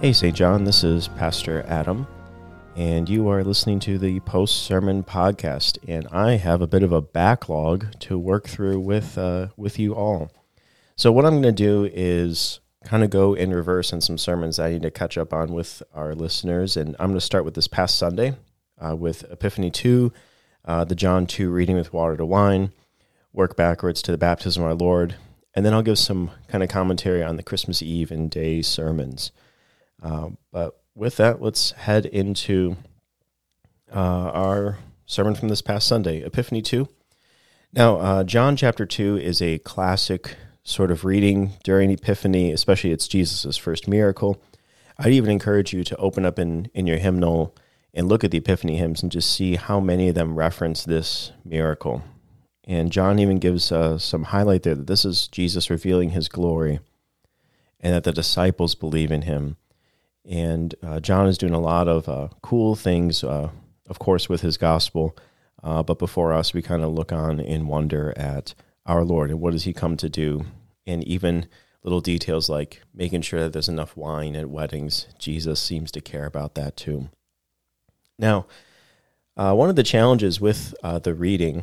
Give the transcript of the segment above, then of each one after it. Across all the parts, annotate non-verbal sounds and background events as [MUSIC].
Hey, St. John, this is Pastor Adam, and you are listening to the post sermon podcast. And I have a bit of a backlog to work through with, uh, with you all. So, what I'm going to do is kind of go in reverse on some sermons I need to catch up on with our listeners. And I'm going to start with this past Sunday uh, with Epiphany 2, uh, the John 2 reading with water to wine, work backwards to the baptism of our Lord, and then I'll give some kind of commentary on the Christmas Eve and day sermons. Um, but with that, let's head into uh, our sermon from this past Sunday, Epiphany 2. Now, uh, John chapter 2 is a classic sort of reading during Epiphany, especially it's Jesus' first miracle. I'd even encourage you to open up in, in your hymnal and look at the Epiphany hymns and just see how many of them reference this miracle. And John even gives uh, some highlight there that this is Jesus revealing his glory and that the disciples believe in him and uh, John is doing a lot of uh, cool things, uh, of course, with his gospel. Uh, but before us, we kind of look on in wonder at our Lord and what does he come to do? And even little details like making sure that there's enough wine at weddings. Jesus seems to care about that too. Now, uh, one of the challenges with uh, the reading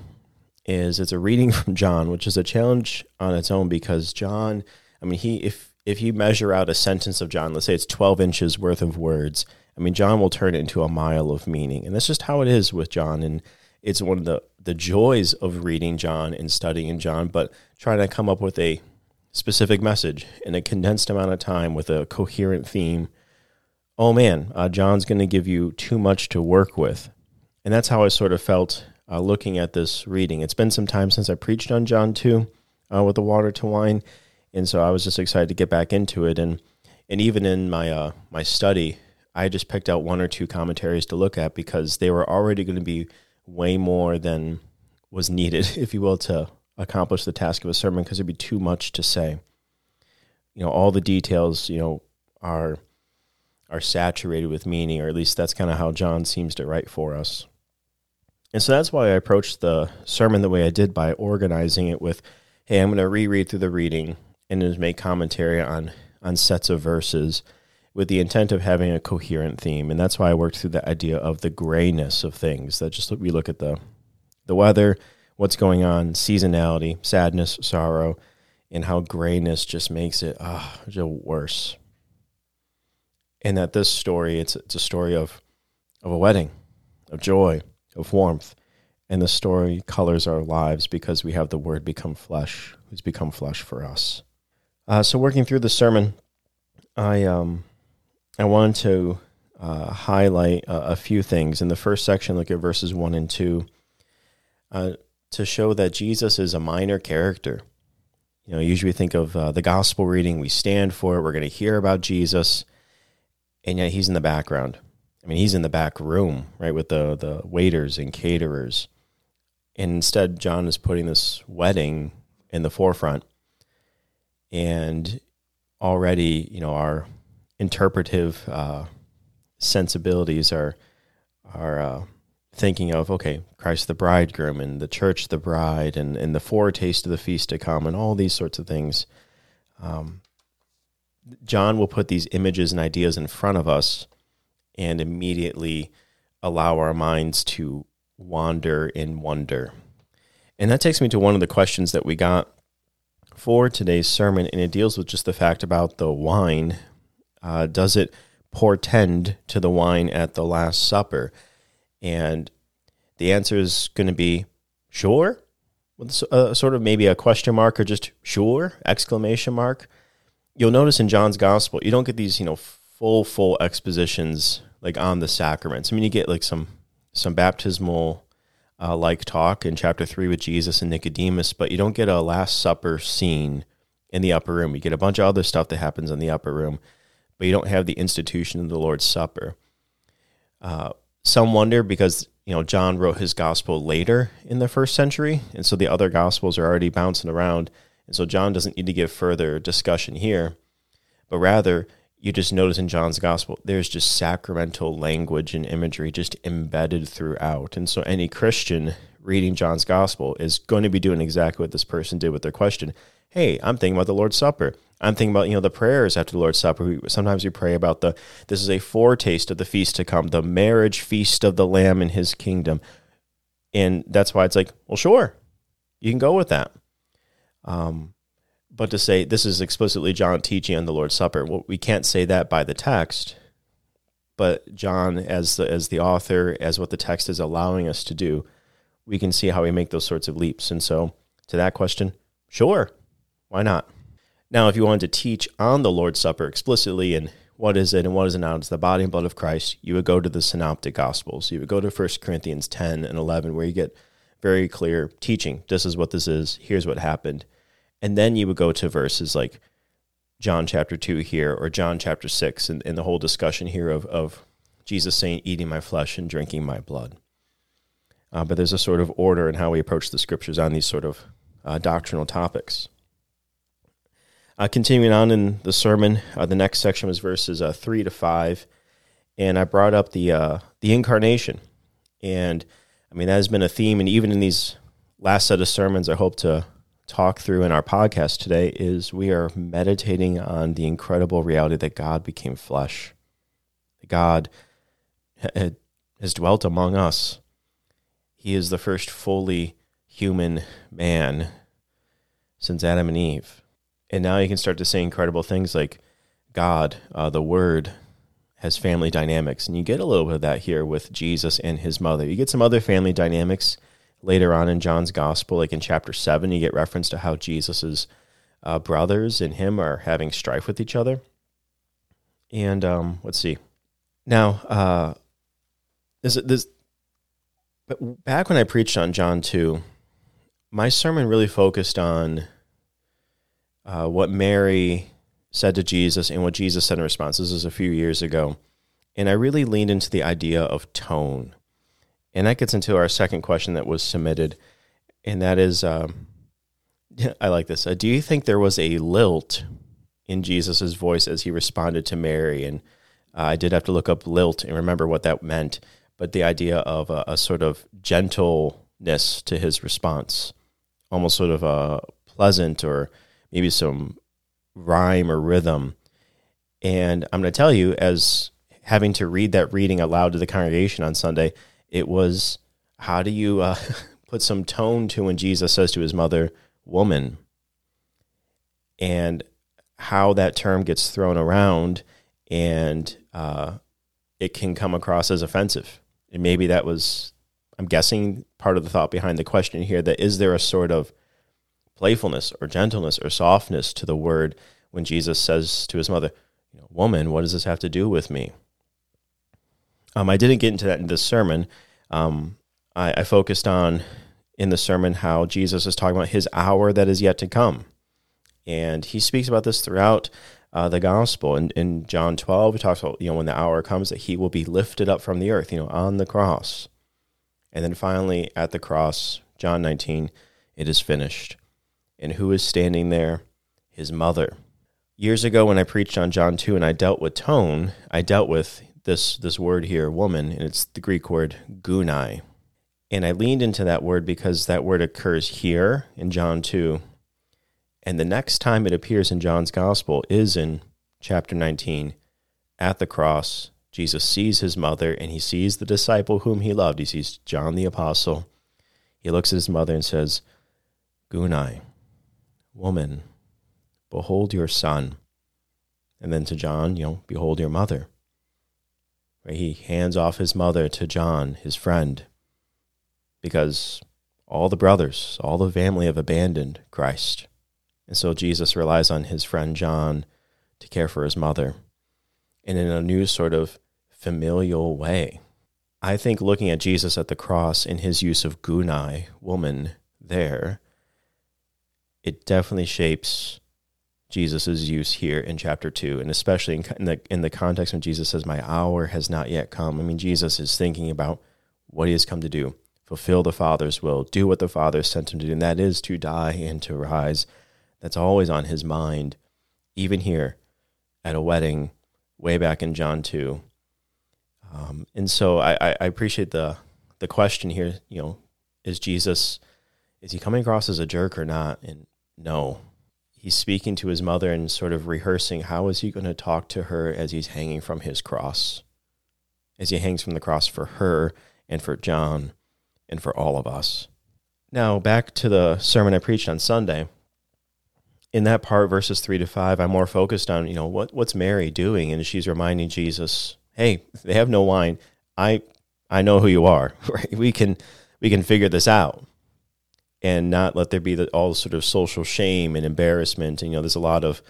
is it's a reading [LAUGHS] from John, which is a challenge on its own because John, I mean, he if if you measure out a sentence of John, let's say it's 12 inches worth of words, I mean, John will turn it into a mile of meaning. And that's just how it is with John. And it's one of the, the joys of reading John and studying John, but trying to come up with a specific message in a condensed amount of time with a coherent theme. Oh man, uh, John's going to give you too much to work with. And that's how I sort of felt uh, looking at this reading. It's been some time since I preached on John 2 uh, with the water to wine and so I was just excited to get back into it. And and even in my uh, my study, I just picked out one or two commentaries to look at because they were already going to be way more than was needed, [LAUGHS] if you will, to accomplish the task of a sermon because it'd be too much to say. You know, all the details, you know, are are saturated with meaning, or at least that's kind of how John seems to write for us. And so that's why I approached the sermon the way I did by organizing it with, hey, I'm going to reread through the reading and just make commentary on on sets of verses with the intent of having a coherent theme. And that's why I worked through the idea of the grayness of things. That just we look at the the weather, what's going on, seasonality, sadness, sorrow, and how grayness just makes it ah just worse. And that this story, it's it's a story of of a wedding, of joy, of warmth. And the story colors our lives because we have the word become flesh, who's become flesh for us. Uh, so working through the sermon, I um, I wanted to uh, highlight a, a, few things. In the first section, look at verses one and two, uh, to show that Jesus is a minor character. You know, usually we think of uh, the gospel reading, we stand for it, we're going to hear about Jesus, and yet he's in the background. I mean, he's in the back room, right, with the the waiters and caterers. And instead, John is putting this wedding in the forefront and already you know our interpretive uh, sensibilities are are uh, thinking of okay Christ the bridegroom and the church the bride and and the foretaste of the feast to come and all these sorts of things. Um, John will put these images and ideas in front of us and immediately allow our minds to wander in wonder. And that takes me to one of the questions that we got for today's sermon, and it deals with just the fact about the wine. Uh, does it portend to the wine at the Last Supper? And the answer is going to be sure, with uh, sort of maybe a question mark or just sure exclamation mark. You'll notice in John's Gospel, you don't get these, you know, full full expositions like on the sacraments. I mean, you get like some some baptismal uh, like talk in chapter three with Jesus and Nicodemus, but you don't get a Last Supper scene in the upper room. You get a bunch of other stuff that happens in the upper room, but you don't have the institution of the Lord's Supper. Uh, some wonder because you know John wrote his gospel later in the first century, and so the other gospels are already bouncing around, and so John doesn't need to give further discussion here, but rather you just notice in John's gospel, there's just sacramental language and imagery just embedded throughout. And so any Christian reading John's gospel is going to be doing exactly what this person did with their question. Hey, I'm thinking about the Lord's Supper. I'm thinking about, you know, the prayers after the Lord's Supper. We, sometimes we pray about the, this is a foretaste of the feast to come, the marriage feast of the Lamb in his kingdom. And that's why it's like, well, sure, you can go with that. Um, but to say this is explicitly John teaching on the Lord's Supper, well, we can't say that by the text. But John, as the, as the author, as what the text is allowing us to do, we can see how we make those sorts of leaps. And so, to that question, sure, why not? Now, if you wanted to teach on the Lord's Supper explicitly and what is it and what is it not, it's the body and blood of Christ, you would go to the Synoptic Gospels. You would go to 1 Corinthians 10 and 11, where you get very clear teaching. This is what this is. Here's what happened. And then you would go to verses like John chapter 2 here or John chapter 6 and, and the whole discussion here of, of Jesus saying, eating my flesh and drinking my blood. Uh, but there's a sort of order in how we approach the scriptures on these sort of uh, doctrinal topics. Uh, continuing on in the sermon, uh, the next section was verses uh, 3 to 5. And I brought up the, uh, the incarnation. And I mean, that has been a theme. And even in these last set of sermons, I hope to talk through in our podcast today is we are meditating on the incredible reality that God became flesh. God has dwelt among us. He is the first fully human man since Adam and Eve. And now you can start to say incredible things like God, uh, the Word, has family dynamics. And you get a little bit of that here with Jesus and his mother. You get some other family dynamics later on in John's gospel, like in chapter 7, you get reference to how Jesus's uh, brothers and him are having strife with each other. And um, let's see. Now, uh, this, this, but back when I preached on John 2, my sermon really focused on uh, what Mary said to Jesus and what Jesus said in response. This was a few years ago. And I really leaned into the idea of tone. And that gets into our second question that was submitted, and that is, um, [LAUGHS] I like this. Uh, do you think there was a lilt in Jesus's voice as he responded to Mary? And uh, I did have to look up lilt and remember what that meant, but the idea of a, a sort of gentleness to his response, almost sort of a pleasant or maybe some rhyme or rhythm. And I'm going to tell you, as having to read that reading aloud to the congregation on Sunday, it was how do you uh, [LAUGHS] put some tone to when Jesus says to his mother, woman, and how that term gets thrown around and uh, it can come across as offensive. And maybe that was, I'm guessing, part of the thought behind the question here that is there a sort of playfulness or gentleness or softness to the word when Jesus says to his mother, you know, Woman, what does this have to do with me? Um, I didn't get into that in this sermon. Um, I, I focused on in the sermon how Jesus is talking about his hour that is yet to come. And he speaks about this throughout uh, the gospel. In, in John 12, he talks about, you know, when the hour comes that he will be lifted up from the earth, you know, on the cross. And then finally at the cross, John 19, it is finished. And who is standing there? His mother. Years ago, when I preached on John 2 and I dealt with tone, I dealt with this this word here, woman, and it's the Greek word gunai. And I leaned into that word because that word occurs here in John 2. And the next time it appears in John's gospel is in chapter 19 at the cross. Jesus sees his mother and he sees the disciple whom he loved. He sees John the apostle. He looks at his mother and says, Gunai, woman, behold your son. And then to John, you know, behold your mother. He hands off his mother to John, his friend, because all the brothers, all the family have abandoned Christ. And so Jesus relies on his friend John to care for his mother. And in a new sort of familial way. I think looking at Jesus at the cross in his use of gunai, woman, there, it definitely shapes Jesus' use here in chapter two, and especially in, the in the context when Jesus says, "My hour has not yet come." I mean, Jesus is thinking about what he has come to do: fulfill the Father's will, do what the Father sent him to do, and that is to die and to rise. That's always on his mind, even here at a wedding, way back in John two. Um, and so I, I appreciate the the question here. You know, is Jesus is he coming across as a jerk or not? And no, he's speaking to his mother and sort of rehearsing how is he going to talk to her as he's hanging from his cross, as he hangs from the cross for her and for John and for all of us. Now, back to the sermon I preached on Sunday. In that part, verses three to five, I'm more focused on, you know, what, what's Mary doing? And she's reminding Jesus, hey, they have no wine. I I know who you are. [LAUGHS] Right? We can we can figure this out and not let there be the, all sort of social shame and embarrassment. And, you know, there's a lot of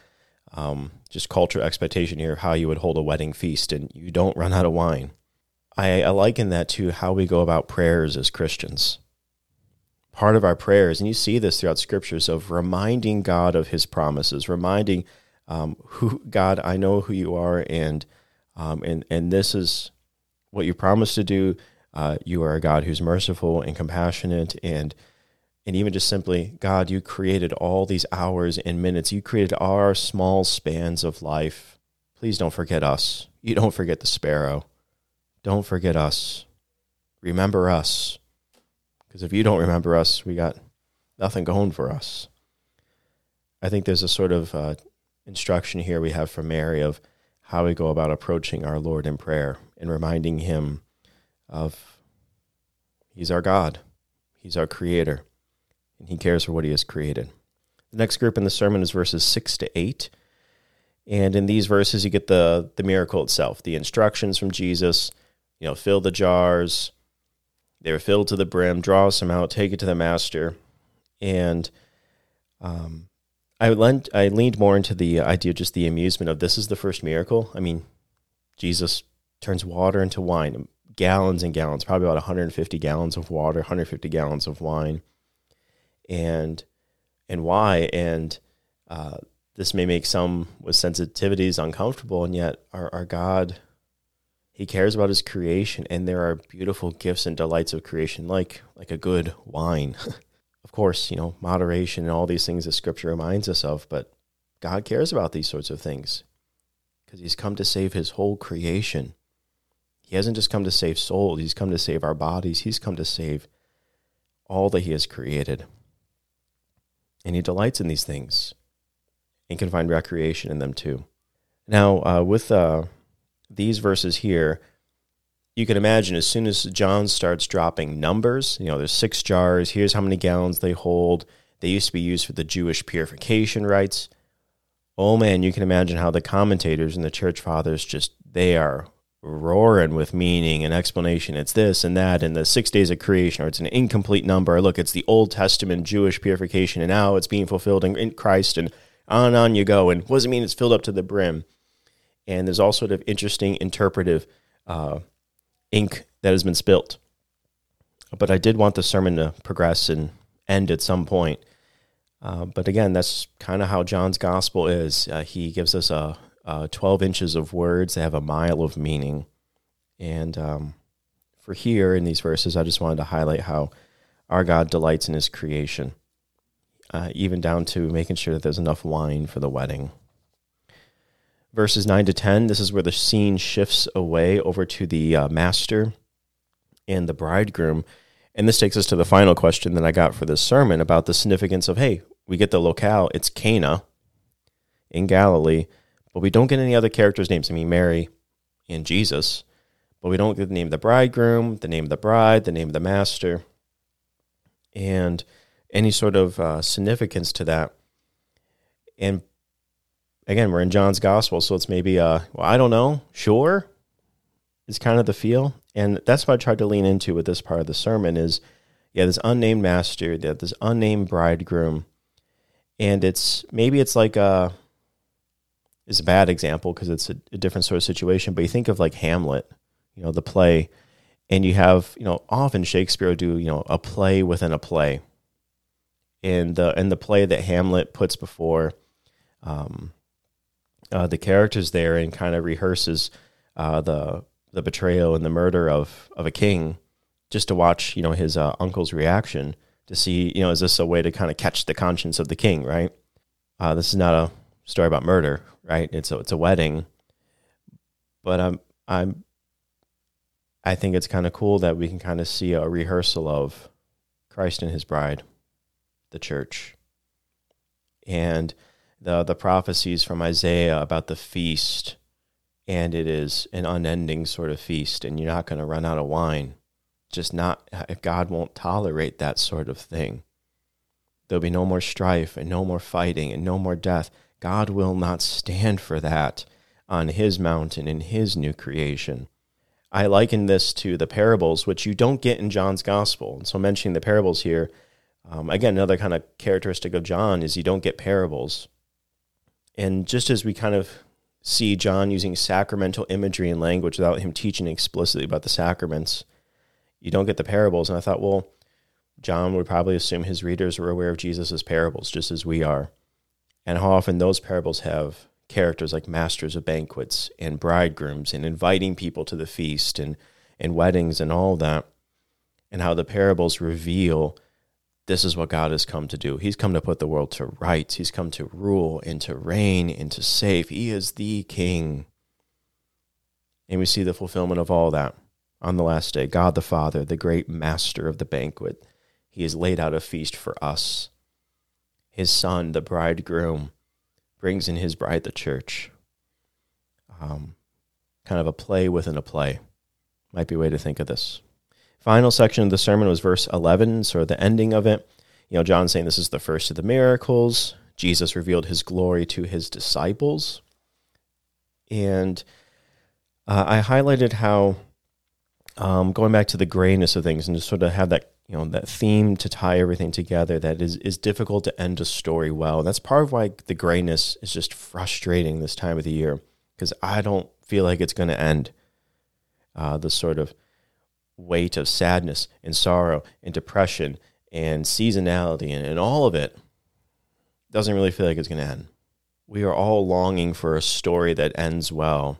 um, just cultural expectation here of how you would hold a wedding feast, and you don't run out of wine. I, I liken that to how we go about prayers as Christians. Part of our prayers, and you see this throughout scriptures, of reminding God of His promises, reminding um, who God, I know who you are, and um, and and this is what you promised to do. Uh, you are a God who's merciful and compassionate, and and even just simply, God, you created all these hours and minutes. You created our small spans of life. Please don't forget us. You don't forget the sparrow. Don't forget us. Remember us. Because if you don't remember us, we got nothing going for us. I think there's a sort of uh, instruction here we have from Mary of how we go about approaching our Lord in prayer and reminding Him of He's our God, He's our Creator, and He cares for what He has created. The next group in the sermon is verses 6 to 8. And in these verses, you get the, the miracle itself, the instructions from Jesus, you know, fill the jars. They were filled to the brim, draw some out, take it to the master. And um, I lent, I leaned more into the idea of just the amusement of this is the first miracle. I mean, Jesus turns water into wine, gallons and gallons, probably about 150 gallons of water, 150 gallons of wine, and and why? And uh, this may make some with sensitivities uncomfortable, and yet our, our God, He cares about His creation, and there are beautiful gifts and delights of creation, like like a good wine. [LAUGHS] of course, you know, moderation and all these things that scripture reminds us of, but God cares about these sorts of things because he's come to save his whole creation. He hasn't just come to save souls, he's come to save our bodies, he's come to save all that he has created. And he delights in these things and can find recreation in them too. Now, uh, with uh, these verses here, you can imagine as soon as John starts dropping numbers, you know, there's six jars, here's how many gallons they hold. They used to be used for the Jewish purification rites. Oh man, you can imagine how the commentators and the church fathers just, they are roaring with meaning and explanation. It's this and that, and the six days of creation, or it's an incomplete number. Look, it's the Old Testament Jewish purification, and now it's being fulfilled in, Christ, and on and on you go. And what does it mean it's filled up to the brim? And there's all sort of interesting interpretive uh, ink that has been spilt. But I did want the sermon to progress and end at some point. Uh, but again, that's kind of how John's gospel is. Uh, he gives us a, a, 12 inches of words that have a mile of meaning. And um, for here in these verses, I just wanted to highlight how our God delights in his creation, uh, even down to making sure that there's enough wine for the wedding verses 9 to 10, this is where the scene shifts away over to the uh, master and the bridegroom. And this takes us to the final question that I got for this sermon about the significance of hey, we get the locale, it's Cana in Galilee, but we don't get any other characters' names. I mean, Mary and Jesus, but we don't get the name of the bridegroom, the name of the bride, the name of the master, and any sort of uh, significance to that. And again, we're in John's gospel, so it's maybe uh well, I don't know, sure is kind of the feel. And that's what I tried to lean into with this part of the sermon is yeah, this unnamed master, this unnamed bridegroom. And it's maybe it's like a is a bad example because it's a, a different sort of situation, but you think of like Hamlet, you know, the play, and you have, you know, often Shakespeare will do, you know, a play within a play. And the and the play that Hamlet puts before um, uh, the characters there and kind of rehearses uh, the the betrayal and the murder of of a king, just to watch you know his uh, uncle's reaction to see you know is this a way to kind of catch the conscience of the king, right? Uh, this is not a story about murder, right? It's a, it's a wedding, but I'm I'm I think it's kind of cool that we can kind of see a rehearsal of Christ and his bride, the church. And the the prophecies from Isaiah about the feast and it is an unending sort of feast and you're not going to run out of wine. Just not God won't tolerate that sort of thing. There'll be no more strife and no more fighting and no more death. God will not stand for that on his mountain in his new creation. I liken this to the parables, which you don't get in John's gospel. And so, mentioning the parables here, um, again, another kind of characteristic of John is you don't get parables. And just as we kind of see John using sacramental imagery and language without him teaching explicitly about the sacraments, you don't get the parables. And I thought, well, John would probably assume his readers were aware of Jesus' parables, just as we are. And how often those parables have characters like masters of banquets and bridegrooms and inviting people to the feast and, and weddings and all that. And how the parables reveal this is what God has come to do. He's come to put the world to rights. He's come to rule and to reign and to save. He is the king. And we see the fulfillment of all that on the last day. God the Father, the great master of the banquet, he has laid out a feast for us. His son, the bridegroom, brings in his bride, the church. Um, kind of a play within a play. Might be a way to think of this final section of the sermon was verse 11, sort of the ending of it. You know, John saying this is the first of the miracles. Jesus revealed his glory to his disciples. And uh, I highlighted how, um, going back to the grayness of things and to sort of have that, you know, that theme to tie everything together that is, is difficult to end a story well. And that's part of why the grayness is just frustrating this time of the year because I don't feel like it's going to end. Uh, the sort of weight of sadness and sorrow and depression and seasonality and, and all of it doesn't really feel like it's going to end. We are all longing for a story that ends well.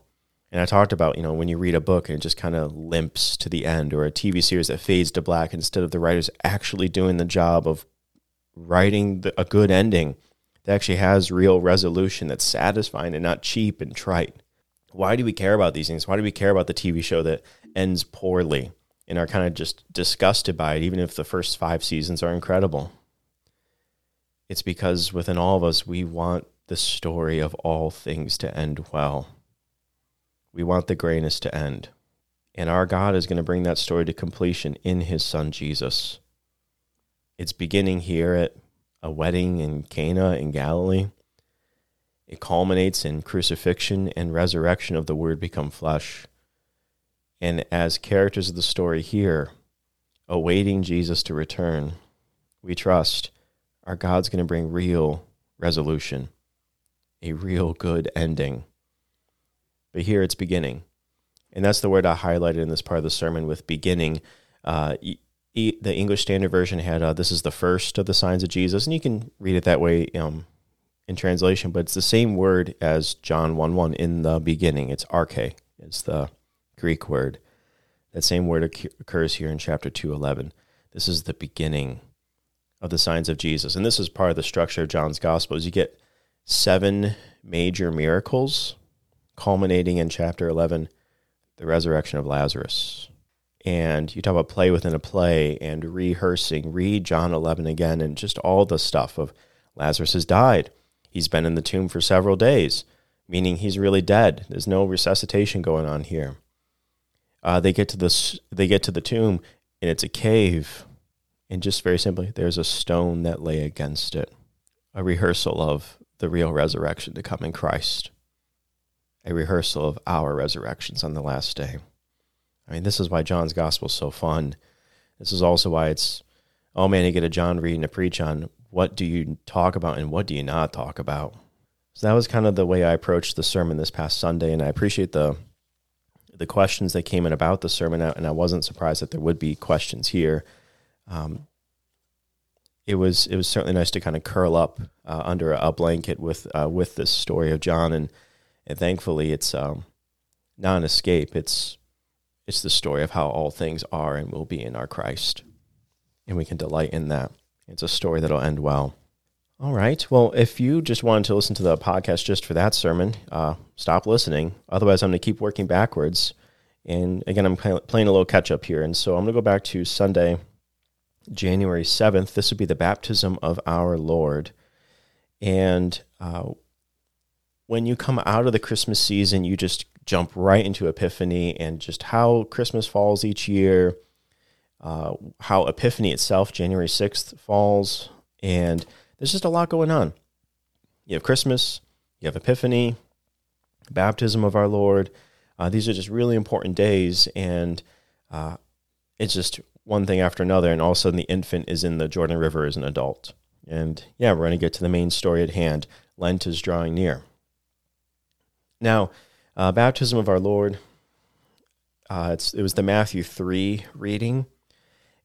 And I talked about, you know, when you read a book and it just kind of limps to the end, or a TV series that fades to black instead of the writers actually doing the job of writing the, a good ending that actually has real resolution that's satisfying and not cheap and trite. Why do we care about these things? Why do we care about the TV show that ends poorly? and are kind of just disgusted by it, even if the first five seasons are incredible. It's because within all of us, we want the story of all things to end well. We want the grayness to end. And our God is going to bring that story to completion in his son Jesus. It's beginning here at a wedding in Cana in Galilee. It culminates in crucifixion and resurrection of the Word become flesh and as characters of the story here, awaiting Jesus to return, we trust our God's going to bring real resolution, a real good ending. But here it's beginning. And that's the word I highlighted in this part of the sermon with beginning. Uh, the English Standard Version had uh, this is the first of the signs of Jesus, and you can read it that way um, in translation, but it's the same word as John 1 1 in the beginning. It's arche. It's the Greek word. That same word occurs here in chapter 2:11. This is the beginning of the signs of Jesus. And this is part of the structure of John's gospel. Is you get seven major miracles culminating in chapter 11, the resurrection of Lazarus. And you talk about play within a play and rehearsing, read John 11 again, and just all the stuff of Lazarus has died. He's been in the tomb for several days, meaning he's really dead. There's no resuscitation going on here. Uh, they get to this. They get to the tomb, and it's a cave. And just very simply, there's a stone that lay against it. A rehearsal of the real resurrection to come in Christ. A rehearsal of our resurrections on the last day. I mean, this is why John's gospel is so fun. This is also why it's, oh man, you get a John reading to preach on what do you talk about and what do you not talk about. So that was kind of the way I approached the sermon this past Sunday, and I appreciate the the questions that came in about the sermon, and I wasn't surprised that there would be questions here. Um, it was it was certainly nice to kind of curl up uh, under a blanket with uh, with this story of John, and and thankfully it's um, not an escape. It's it's the story of how all things are and will be in our Christ, and we can delight in that. It's a story that'll end well. All right. Well, if you just wanted to listen to the podcast just for that sermon, uh, stop listening. Otherwise, I'm going to keep working backwards. And again, I'm playing a little catch up here. And so I'm going to go back to Sunday January 7th, this would be the baptism of our Lord. And uh, when you come out of the Christmas season, you just jump right into Epiphany and just how Christmas falls each year, uh, how Epiphany itself, January 6th, falls. And there's just a lot going on. You have Christmas, you have Epiphany, baptism of our Lord. Uh, these are just really important days, and uh, it's just one thing after another. And all of a sudden, the infant is in the Jordan River as an adult. And yeah, we're going to get to the main story at hand. Lent is drawing near. Now, uh, baptism of our Lord. Uh, it was the Matthew three reading,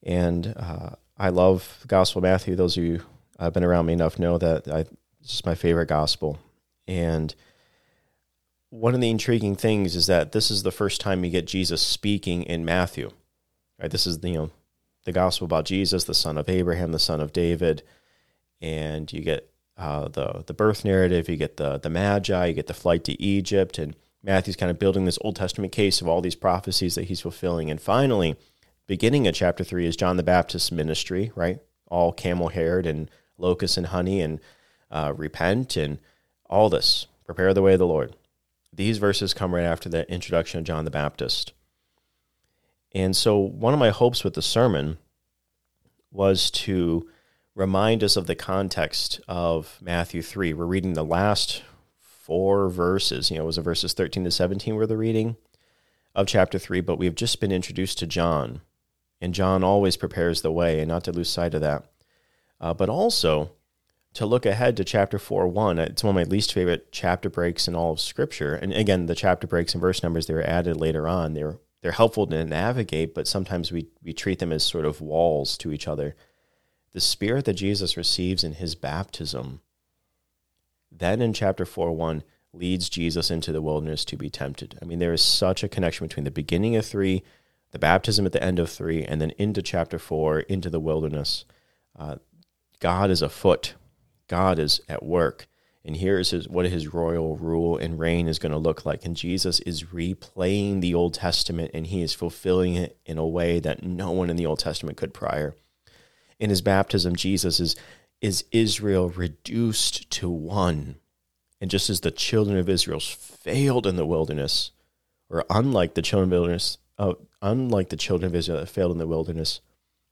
and uh, I love the Gospel of Matthew. Those of you have been around me enough know that I, it's just my favorite gospel. And one of the intriguing things is that this is the first time you get Jesus speaking in Matthew. Right? This is the, you know the gospel about Jesus, the son of Abraham, the son of David, and you get uh, the the birth narrative. You get the the Magi. You get the flight to Egypt, and Matthew's kind of building this Old Testament case of all these prophecies that he's fulfilling. And finally, beginning of chapter three is John the Baptist's ministry. Right, all camel haired and locusts and honey, and uh, repent and all this. Prepare the way of the Lord these verses come right after the introduction of John the Baptist. And so, one of my hopes with the sermon was to remind us of the context of Matthew 3. We're reading the last four verses. You know, it was verses 13 to 17 were the reading of chapter 3, but we've just been introduced to John. And John always prepares the way, and not to lose sight of that. Uh, but also, to look ahead to chapter 4 1 it's one of my least favorite chapter breaks in all of scripture and again the chapter breaks and verse numbers they were added later on they're they're helpful to navigate but sometimes we we treat them as sort of walls to each other the spirit that jesus receives in his baptism then in chapter 4 1 leads jesus into the wilderness to be tempted i mean there is such a connection between the beginning of 3 the baptism at the end of 3 and then into chapter 4 into the wilderness uh, god is afoot God is at work. And here is his, what his royal rule and reign is going to look like. And Jesus is replaying the Old Testament and he is fulfilling it in a way that no one in the Old Testament could prior. In his baptism, Jesus is, is Israel reduced to one. And just as the children of Israel failed in the wilderness, or unlike the children of wilderness, uh, unlike the children of Israel that failed in the wilderness,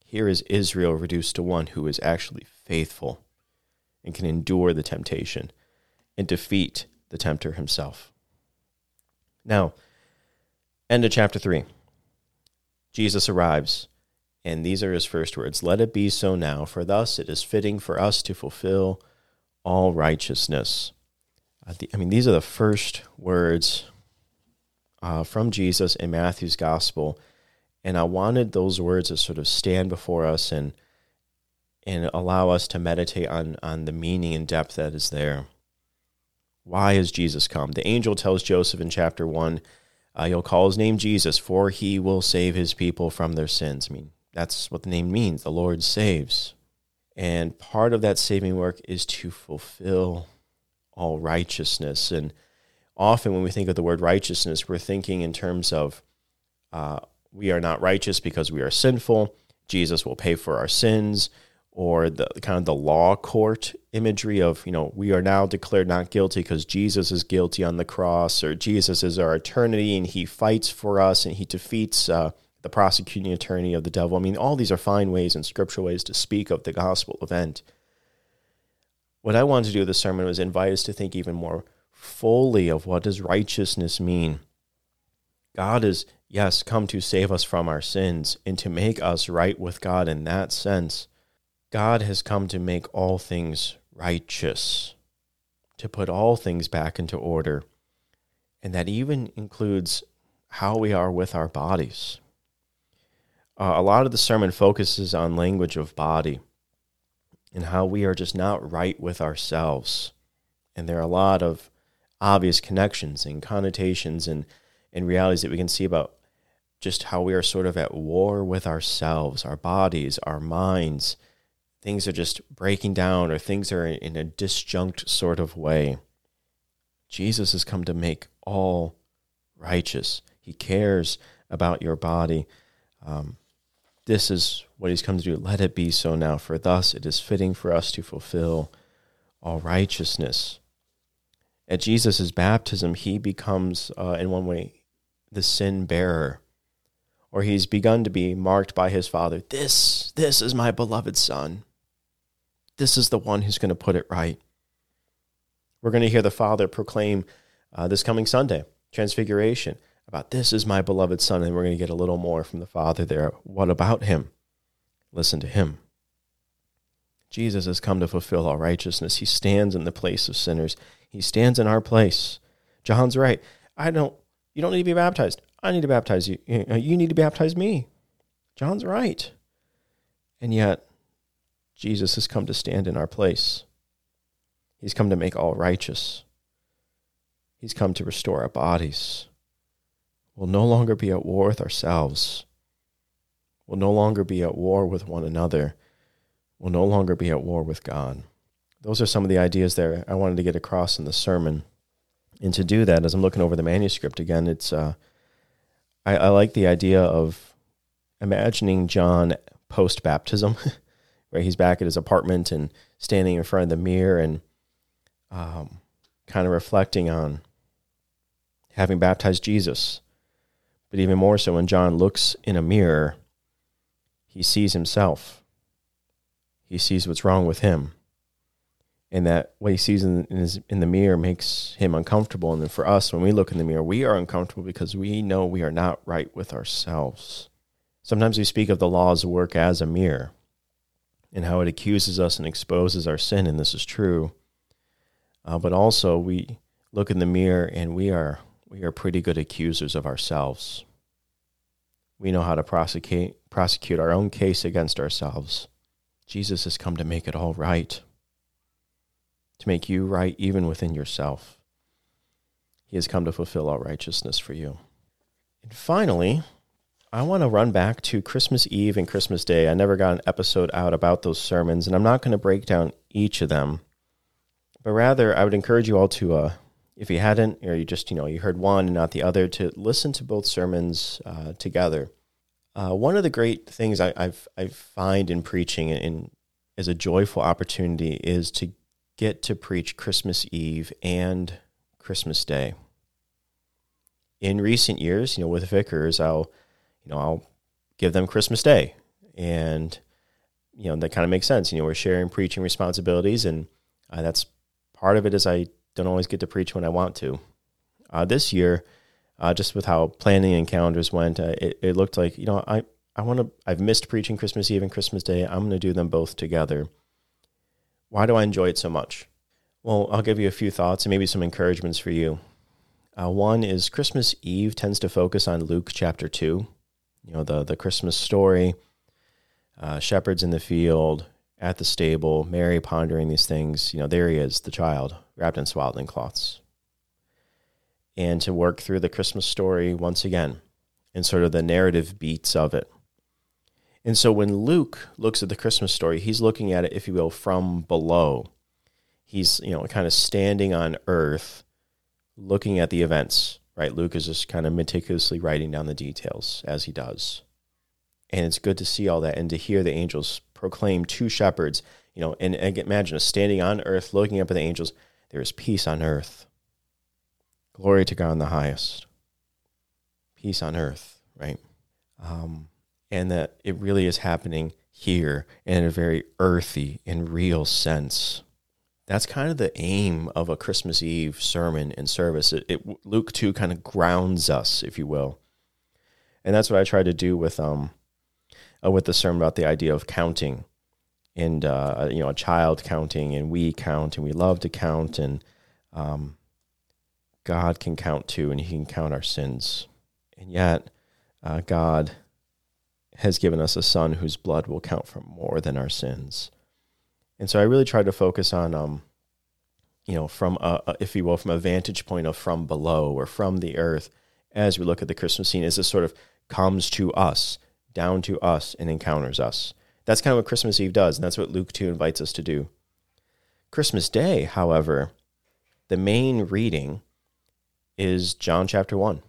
here is Israel reduced to one who is actually faithful and can endure the temptation and defeat the tempter himself. Now, end of chapter 3. Jesus arrives, and these are his first words Let it be so now, for thus it is fitting for us to fulfill all righteousness. Uh, I mean, these are the first words uh, from Jesus in Matthew's gospel. And I wanted those words to sort of stand before us and and allow us to meditate on, on the meaning and depth that is there. Why has Jesus come? The angel tells Joseph in chapter 1, uh, you'll call his name Jesus, for he will save his people from their sins. I mean, that's what the name means. The Lord saves. And part of that saving work is to fulfill all righteousness. And often when we think of the word righteousness, we're thinking in terms of uh, we are not righteous because we are sinful. Jesus will pay for our sins or the kind of the law court imagery of you know we are now declared not guilty because Jesus is guilty on the cross or Jesus is our eternity and he fights for us and he defeats uh, the prosecuting attorney of the devil. I mean, all these are fine ways and scriptural ways to speak of the gospel event. What I wanted to do with this sermon was invite us to think even more fully of what does righteousness mean. God is yes come to save us from our sins and to make us right with God in that sense God has come to make all things righteous, to put all things back into order. And that even includes how we are with our bodies. Uh, a lot of the sermon focuses on language of body and how we are just not right with ourselves. And there are a lot of obvious connections and connotations and, and realities that we can see about just how we are sort of at war with ourselves, our bodies, our minds, things are just breaking down or things are in a disjunct sort of way. Jesus has come to make all righteous. He cares about your body. Um, this is what he's come to do. Let it be so now, for thus it is fitting for us to fulfill all righteousness. At Jesus' baptism, he becomes, uh, in one way, the sin bearer, or he's begun to be marked by his Father. This, this is my beloved Son. This is the one who's going to put it right. We're going to hear the Father proclaim uh, this coming Sunday, Transfiguration, about this is my beloved Son, and we're going to get a little more from the Father there. What about him? Listen to him. Jesus has come to fulfill all righteousness. He stands in the place of sinners. He stands in our place. John's right. I don't you don't need to be baptized. I need to baptize you. You uh, need to baptize me. John's right. And yet Jesus has come to stand in our place. He's come to make all righteous. He's come to restore our bodies. We'll no longer be at war with ourselves. We'll no longer be at war with one another. We'll no longer be at war with God. Those are some of the ideas there I wanted to get across in the sermon. And to do that, as I'm looking over the manuscript again, it's uh, I, I like the idea of imagining John post baptism, where [LAUGHS] he's back at his apartment and standing in front of the mirror and um, kind of reflecting on having baptized Jesus. But even more so, when John looks in a mirror, he sees himself. He sees what's wrong with him. And that what he sees in, in, his, in the mirror makes him uncomfortable. And then for us, when we look in the mirror, we are uncomfortable because we know we are not right with ourselves. Sometimes we speak of the law's work as a mirror and how it accuses us and exposes our sin, and this is true. Uh, but also, we look in the mirror and we are we are pretty good accusers of ourselves. We know how to prosecute prosecute our own case against ourselves. Jesus has come to make it all right, to make you right even within yourself. He has come to fulfill all righteousness for you. And finally, I want to run back to Christmas Eve and Christmas Day. I never got an episode out about those sermons, and I'm not going to break down each of them. But rather, I would encourage you all to, uh, if you hadn't, or you just, you know, you heard one and not the other, to listen to both sermons uh, together. Uh, one of the great things I, I've, I find in preaching and as a joyful opportunity is to get to preach Christmas Eve and Christmas Day. In recent years, you know, with vicars, I'll, you know, I'll give them Christmas Day, and you know that kind of makes sense. You know, we're sharing preaching responsibilities, and uh, that's part of it is I don't always get to preach when I want to. Uh, this year, uh, just with how planning and calendars went, uh, it, it looked like you know I I want to I've missed preaching Christmas Eve and Christmas Day. I'm going to do them both together. Why do I enjoy it so much? Well, I'll give you a few thoughts and maybe some encouragements for you. Uh, one is Christmas Eve tends to focus on Luke chapter two, you know the the Christmas story, uh, shepherds in the field, at the stable, Mary pondering these things. You know, there he is, the child, wrapped in swaddling cloths. And to work through the Christmas story once again and sort of the narrative beats of it. And so when Luke looks at the Christmas story, he's looking at it, if you will, from below. He's, you know, kind of standing on earth, looking at the events, right? Luke is just kind of meticulously writing down the details as he does. And it's good to see all that and to hear the angels proclaim to shepherds, you know, and, and imagine us standing on earth looking up at the angels. There is peace on earth. Glory to God in the highest. Peace on earth, right? Um, and that it really is happening here in a very earthy and real sense. That's kind of the aim of a Christmas Eve sermon and service. It, it, Luke 2 kind of grounds us, if you will. And that's what I try to do with um, uh, with the sermon about the idea of counting and uh, you know a child counting and we count and we love to count and um, God can count too and He can count our sins. And yet uh, God has given us a Son whose blood will count for more than our sins. And so I really try to focus on um, you know from a, if you will from a vantage point of from below or from the earth as we look at the Christmas scene as this sort of comes to us down to us and encounters us. That's kind of what Christmas Eve does, and that's what Luke 2 invites us to do. Christmas Day, however, the main reading is John chapter 1,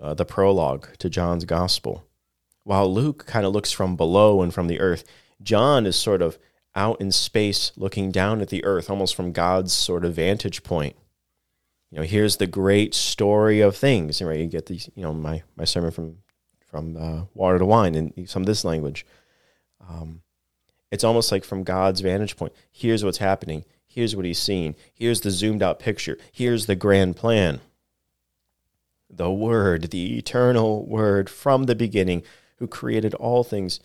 uh, the prologue to John's gospel, while Luke kind of looks from below and from the earth, John is sort of out in space looking down at the earth, almost from God's sort of vantage point. You know, here's the great story of things. Right, you get these. You know, my my sermon from from uh, water to wine and some of this language. Um, it's almost like from God's vantage point. Here's what's happening. Here's what he's seeing. Here's the zoomed out picture. Here's the grand plan. The Word, the eternal Word from the beginning, who created all things.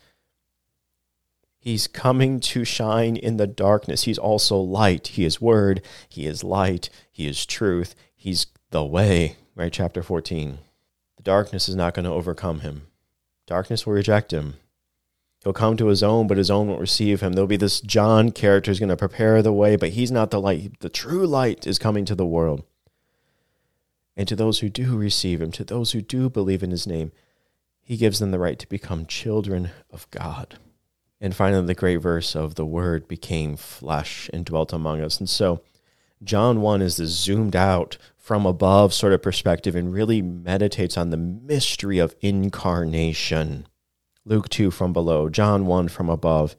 He's coming to shine in the darkness. He's also light. He is Word. He is light. He is truth. He's the way, right? Chapter 14. Darkness is not going to overcome him. Darkness will reject him. He'll come to his own, but his own won't receive him. There'll be this John character who's going to prepare the way, but he's not the light. The true light is coming to the world. And to those who do receive him, to those who do believe in his name, he gives them the right to become children of God. And finally, the great verse of the word became flesh and dwelt among us. And so, John 1 is this zoomed out from above sort of perspective and really meditates on the mystery of incarnation. Luke 2 from below, John 1 from above.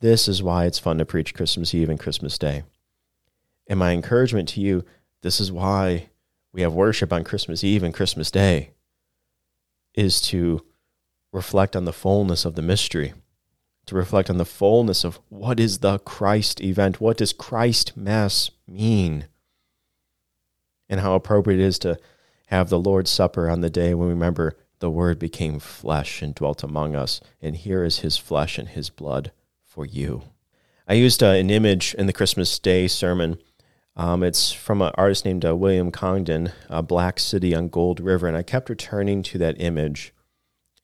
This is why it's fun to preach Christmas Eve and Christmas Day. And my encouragement to you this is why we have worship on Christmas Eve and Christmas Day is to reflect on the fullness of the mystery, to reflect on the fullness of what is the Christ event? What does Christ Mass mean? And how appropriate it is to have the Lord's Supper on the day when we remember the Word became flesh and dwelt among us, and here is his flesh and his blood for you. I used uh, an image in the Christmas Day sermon. Um, it's from an artist named uh, William Congdon, uh, Black City on Gold River, and I kept returning to that image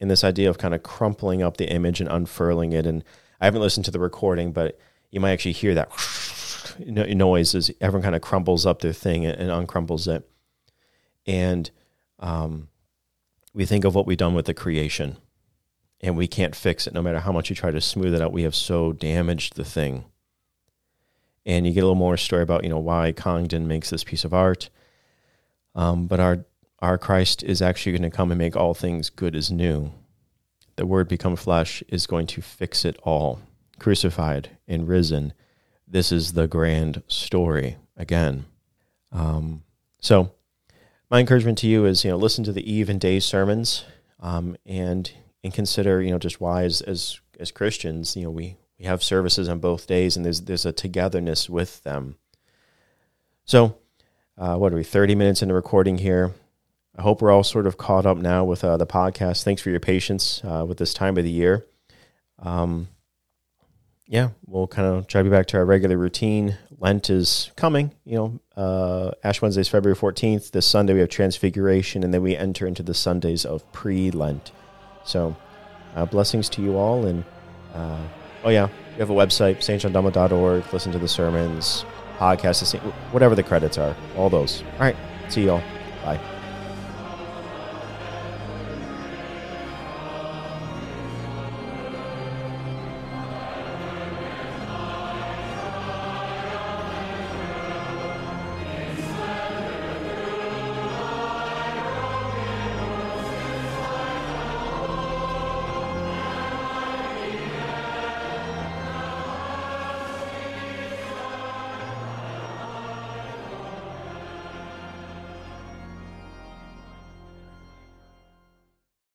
in this idea of kind of crumpling up the image and unfurling it. And I haven't listened to the recording, but you might actually hear that [LAUGHS] noise as everyone kind of crumbles up their thing and, uncrumples it. And um, we think of what we've done with the creation and we can't fix it no matter how much you try to smooth it out. We have so damaged the thing. And you get a little more story about, you know, why Congdon makes this piece of art. Um, but our our Christ is actually going to come and make all things good as new. The word become flesh is going to fix it all. Crucified and risen. This is the grand story again. Um, so my encouragement to you is you know listen to the eve and day sermons um, and and consider you know just why as, as as Christians you know we we have services on both days and there's there's a togetherness with them. So uh, what are we 30 minutes into recording here? I hope we're all sort of caught up now with uh, the podcast. Thanks for your patience uh, with this time of the year. Um, yeah, we'll kind of to be back to our regular routine. Lent is coming, you know, uh, Ash Wednesday is February 14th. This Sunday we have Transfiguration, and then we enter into the Sundays of pre Lent. So, uh, blessings to you all. And, uh, oh, yeah, we have a website, stjohndublin.org. Listen to the sermons, podcasts, whatever the credits are, all those. All right, see you all. Bye.